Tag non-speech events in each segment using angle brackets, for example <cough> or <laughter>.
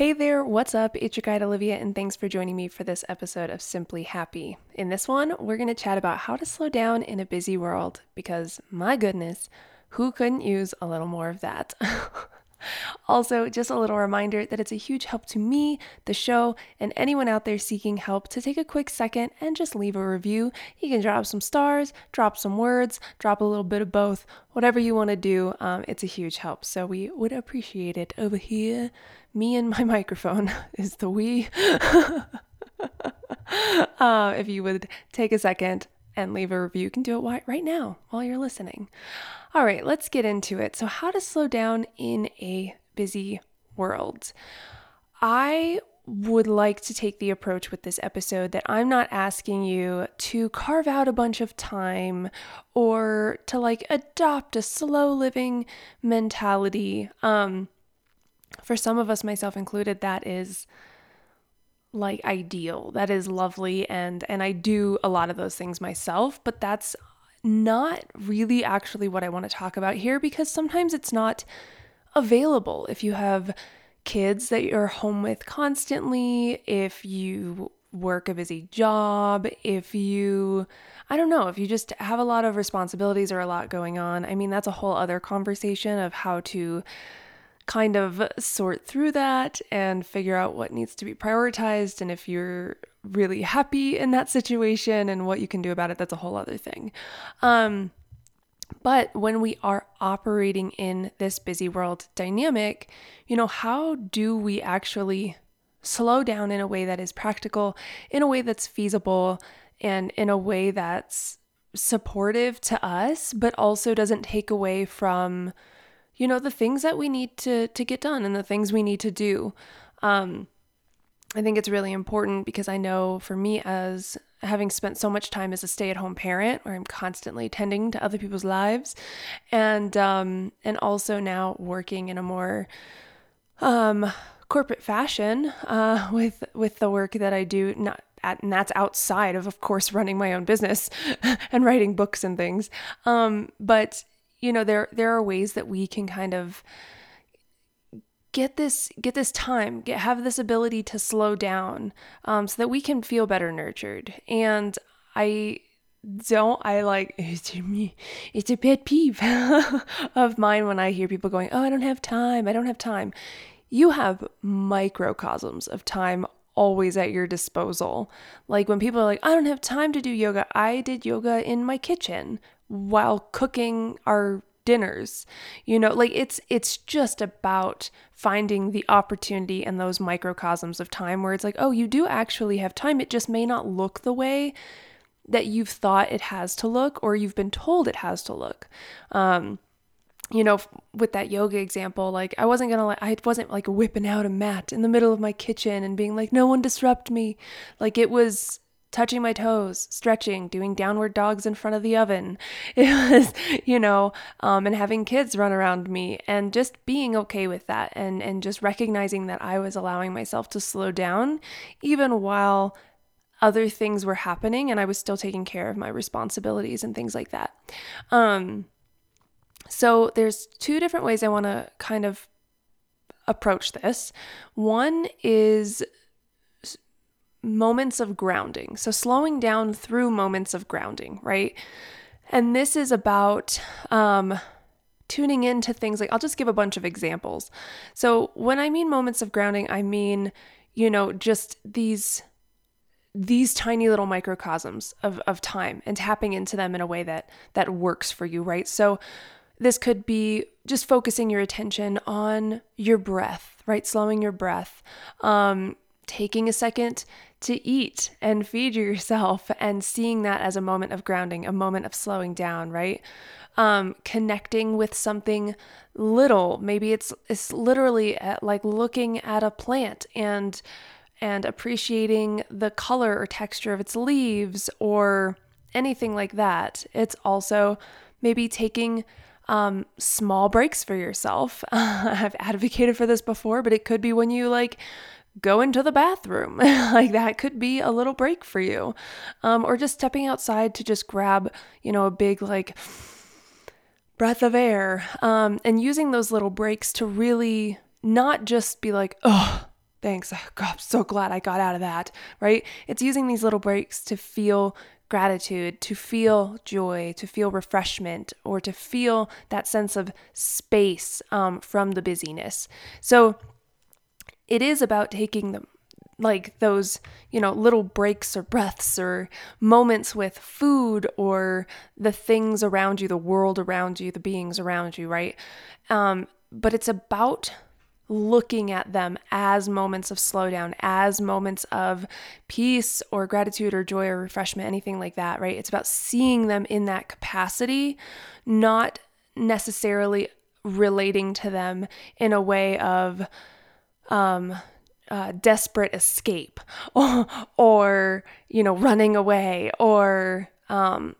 Hey there, what's up? It's your guide Olivia, and thanks for joining me for this episode of Simply Happy. In this one, we're going to chat about how to slow down in a busy world because, my goodness, who couldn't use a little more of that? <laughs> Also, just a little reminder that it's a huge help to me, the show, and anyone out there seeking help to take a quick second and just leave a review. You can drop some stars, drop some words, drop a little bit of both, whatever you want to do. Um, it's a huge help. So, we would appreciate it over here. Me and my <laughs> microphone is the we. <laughs> uh, if you would take a second and leave a review, you can do it right now while you're listening. All right, let's get into it. So, how to slow down in a busy world. I would like to take the approach with this episode that I'm not asking you to carve out a bunch of time or to like adopt a slow living mentality. Um, for some of us, myself included, that is like ideal. That is lovely and and I do a lot of those things myself, but that's not really actually what I want to talk about here because sometimes it's not available. If you have kids that you're home with constantly, if you work a busy job, if you, I don't know, if you just have a lot of responsibilities or a lot going on, I mean, that's a whole other conversation of how to kind of sort through that and figure out what needs to be prioritized and if you're really happy in that situation and what you can do about it that's a whole other thing. Um, but when we are operating in this busy world dynamic you know how do we actually slow down in a way that is practical in a way that's feasible and in a way that's supportive to us but also doesn't take away from you know, the things that we need to to get done and the things we need to do. Um, I think it's really important because I know for me as having spent so much time as a stay-at-home parent where I'm constantly tending to other people's lives and um and also now working in a more um corporate fashion uh with with the work that I do not at, and that's outside of of course running my own business <laughs> and writing books and things um but you know there there are ways that we can kind of get this get this time get have this ability to slow down um, so that we can feel better nurtured. And i don't i like <laughs> it's a, it's a pet peeve <laughs> of mine when i hear people going oh i don't have time i don't have time. You have microcosms of time always at your disposal. Like when people are like i don't have time to do yoga i did yoga in my kitchen while cooking our dinners. You know like it's it's just about finding the opportunity and those microcosms of time where it's like oh you do actually have time. It just may not look the way that you've thought it has to look or you've been told it has to look. Um you know with that yoga example like i wasn't gonna like i wasn't like whipping out a mat in the middle of my kitchen and being like no one disrupt me. Like it was touching my toes, stretching, doing downward dogs in front of the oven. <laughs> It was, you know, um, and having kids run around me and just being okay with that and, and just recognizing that I was allowing myself to slow down even while other things were happening and I was still taking care of my responsibilities and things like that. Um, so there's two different ways I want to kind of approach this. One is moments of grounding. So, slowing down through moments of grounding, right? And this is about um, tuning into things like, I'll just give a bunch of examples. So, when I mean moments of grounding, I mean, you know, just these these tiny little microcosms of, of time and tapping into them in a way that that works for you right so this could be just focusing your attention on your breath right slowing your breath um, taking a second to eat and feed yourself <laughs> and seeing that as a moment of grounding, a moment of slowing down, right? Um, connecting with something little. Maybe it's it's literally at, like looking at a plant and and appreciating the color or texture of its leaves or anything like that. It's also maybe taking um, small breaks for yourself. <laughs> I've advocated for this before, but it could be when you like go into the bathroom. <laughs> like that could be a little break for you. Um, or just stepping outside to just grab, you know, a big like breath of air um, and using those little breaks to really not just be like, oh, thanks. <laughs> God, I'm so glad I got out of that, right? It's using these little breaks to feel gratitude, to feel joy, to feel refreshment, or to feel that sense of space um, from the busyness. So it is about taking them like those, you know, little breaks or breaths or moments with food or the things around you, the world around you, the beings around you, right? Um, but it's about looking at them as moments of slowdown, as moments of peace or gratitude or joy or refreshment, anything like that, right? It's about seeing them in that capacity, not necessarily relating to them in a way of um, uh, desperate escape <laughs> or, or, you know, running away or um,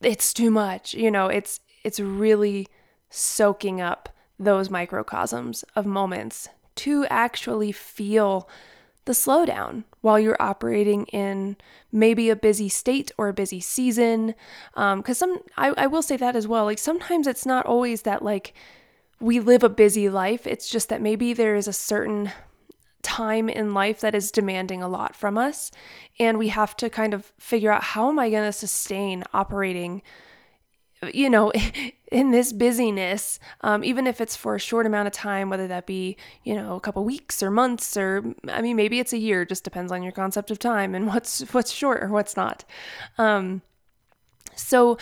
it's too much. You know, it's it's really soaking up those microcosms of moments to actually feel the slowdown while you're operating in maybe a busy state or a busy season. Because um, some, I, I will say that as well. Like sometimes it's not always that like we live a busy life. It's just that maybe there is a certain time in life that is demanding a lot from us, and we have to kind of figure out how am I going to sustain operating you know, <laughs> in this busyness, um, even if it's for a short amount of time, whether that be, you know, a couple weeks or months or, I mean, maybe it's a year, just depends on your concept of time and <laughs> what's, what's short or what's not. Um, so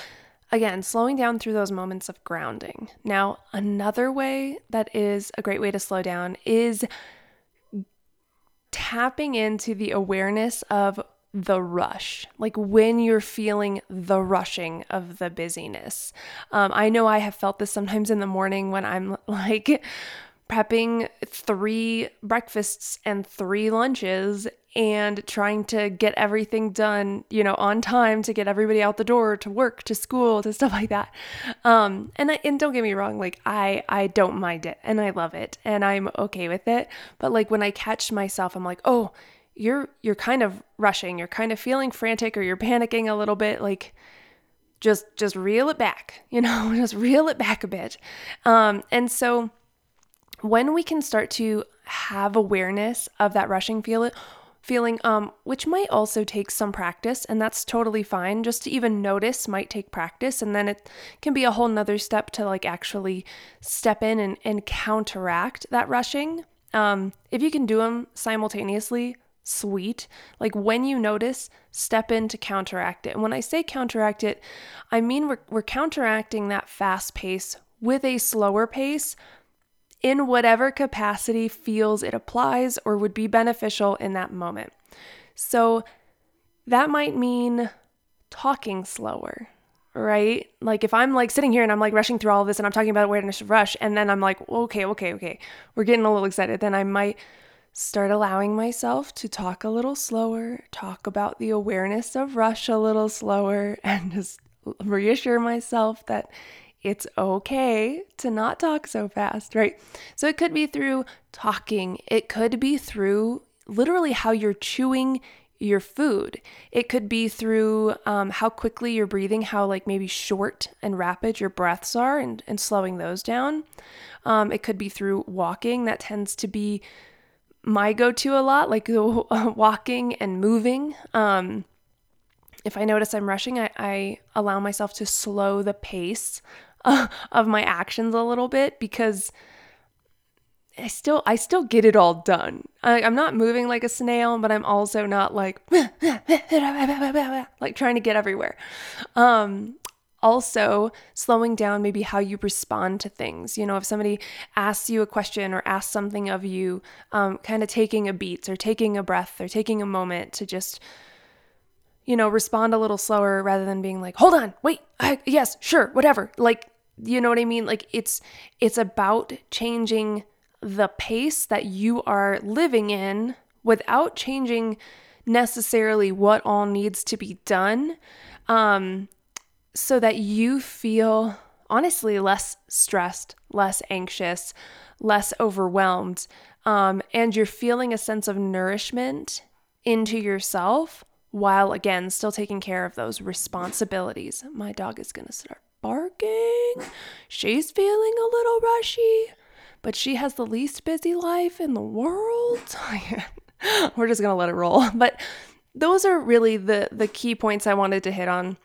again, slowing down through those moments of grounding. Now, another way that is a great way to slow down is tapping into the awareness of the rush, like when you're feeling the rushing of the busyness. Um, I know I have felt this sometimes in the morning when I'm <laughs> like prepping three breakfasts and three lunches and trying to get everything done, you know, on time to get everybody out the door to work, to school, to stuff like that. Um, and I, and don't get me wrong, like I I don't mind it and I love it and I'm okay with it. But like when I catch myself, I'm like, oh you're you're kind of rushing, you're kind of feeling frantic or you're panicking a little bit like just just reel it back, <laughs> you know, just reel it back a bit. Um, and so when we can start to have awareness of that rushing feel feeling um, which might also take some practice and that's totally fine just to even notice might take practice and then it can be a whole nother step to like actually step in and, and counteract that rushing um, if you can do them simultaneously sweet. Like when you notice, step in to counteract it. And when I say counteract it, I mean we're, we're counteracting that fast pace with a slower pace in whatever capacity feels it applies or would be beneficial in that moment. So that might mean talking slower, right? Like if I'm like sitting here and I'm like rushing through all of this and I'm talking about awareness of rush, and then I'm like, okay, okay, okay, we're getting a little excited, then I might start allowing myself to talk a little slower, talk about the awareness of rush a little slower, <laughs> and just reassure myself that it's okay to not talk so fast, right? So it could be through talking, it could be through literally how you're chewing your food. It could be through um, how quickly you're breathing, how like maybe short and rapid your breaths are, and, and slowing those down. Um, it could be through walking. That tends to be my go to a lot, like <laughs> walking and moving. Um, if I notice I'm rushing, I, I allow myself to slow the pace uh, <laughs> of my actions a little bit because I still I still get it all done. I, am not moving like a snail, but I'm also not like <laughs> like trying to get everywhere. Um, also slowing down maybe how you respond to things. You know, if somebody asks you a question or asks something of you, um, kind of taking a beat or taking a breath or taking a moment to just, you know, respond a little slower rather than being like, hold on, wait, I, yes, sure, whatever. Like, you know what I mean? Like it's it's about changing the pace that you are living in without changing necessarily what all needs to be done um, so that you feel honestly less stressed, less anxious, less overwhelmed, um, and you're feeling a sense of nourishment into yourself while again still taking care of those responsibilities. My dog is going to start barking. She's feeling a little rushy, but she has the least busy life in the world. <laughs> Oh, We're just going to let it roll. <laughs> But those are really the the key points I wanted to hit on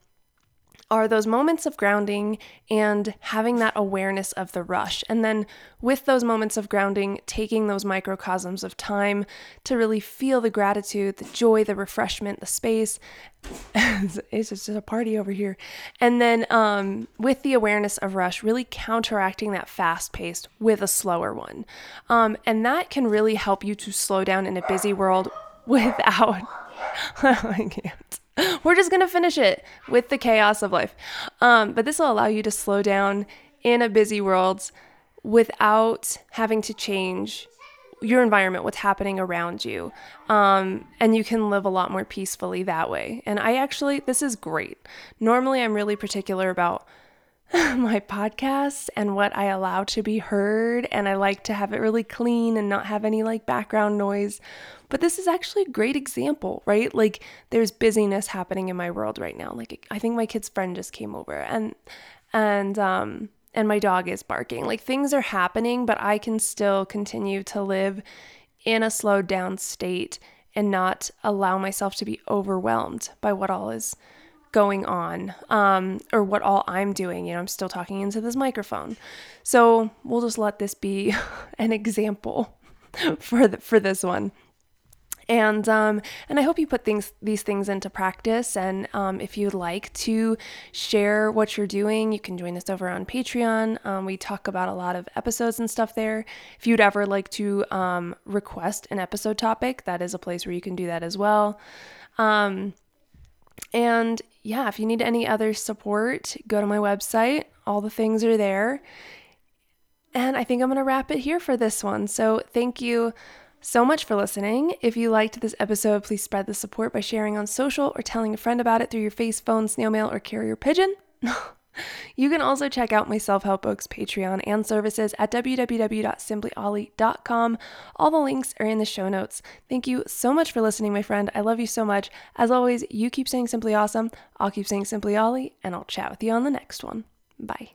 are those moments of grounding and having that awareness of the rush. And then with those moments of grounding, taking those microcosms of time to really feel the gratitude, the joy, the refreshment, the space. <laughs> it's just a party over here. And then um, with the awareness of rush, really counteracting that fast pace with a slower one. Um, and that can really help you to slow down in a busy world <laughs> without. <laughs> I can't. <laughs> We're just going to finish it with the chaos of life. Um, but this will allow you to slow down in a busy world without having to change your environment, what's happening around you. Um, and you can live a lot more peacefully that way. And I actually, this is great. Normally, I'm really particular about <laughs> my podcasts and what I allow to be heard. And I like to have it really clean and not have any like background noise. But this is actually a great example, right? Like there's busyness happening in my world right now. Like I think my kid's friend just came over and, and, um, and my dog is barking. Like things are happening, but I can still continue to live in a slowed down state and not allow myself to be overwhelmed by what all is going on um, or what all I'm doing. You know, I'm still talking into this microphone. So we'll just let this be <laughs> an example <laughs> for the, for this one. And um, and I hope you put things these things into practice. And um, if you'd like to share what you're doing, you can join us over on Patreon. Um, we talk about a lot of episodes and stuff there. If you'd ever like to um, request an episode topic, that is a place where you can do that as well. Um, and yeah, if you need any other support, go to my website. All the things are there. And I think I'm going to wrap it here for this one. So thank you so much for listening. If you liked this episode, please spread the support by sharing on social or telling a friend about it through your face, phone, snail mail, or carrier pigeon. <laughs> You can also check out my self help books, Patreon, and services at www.simplyolly.com. All the links are in the show notes. Thank you so much for listening, my friend. I love you so much. As always, you keep saying simply awesome, I'll keep saying simply Ollie, and I'll chat with you on the next one. Bye.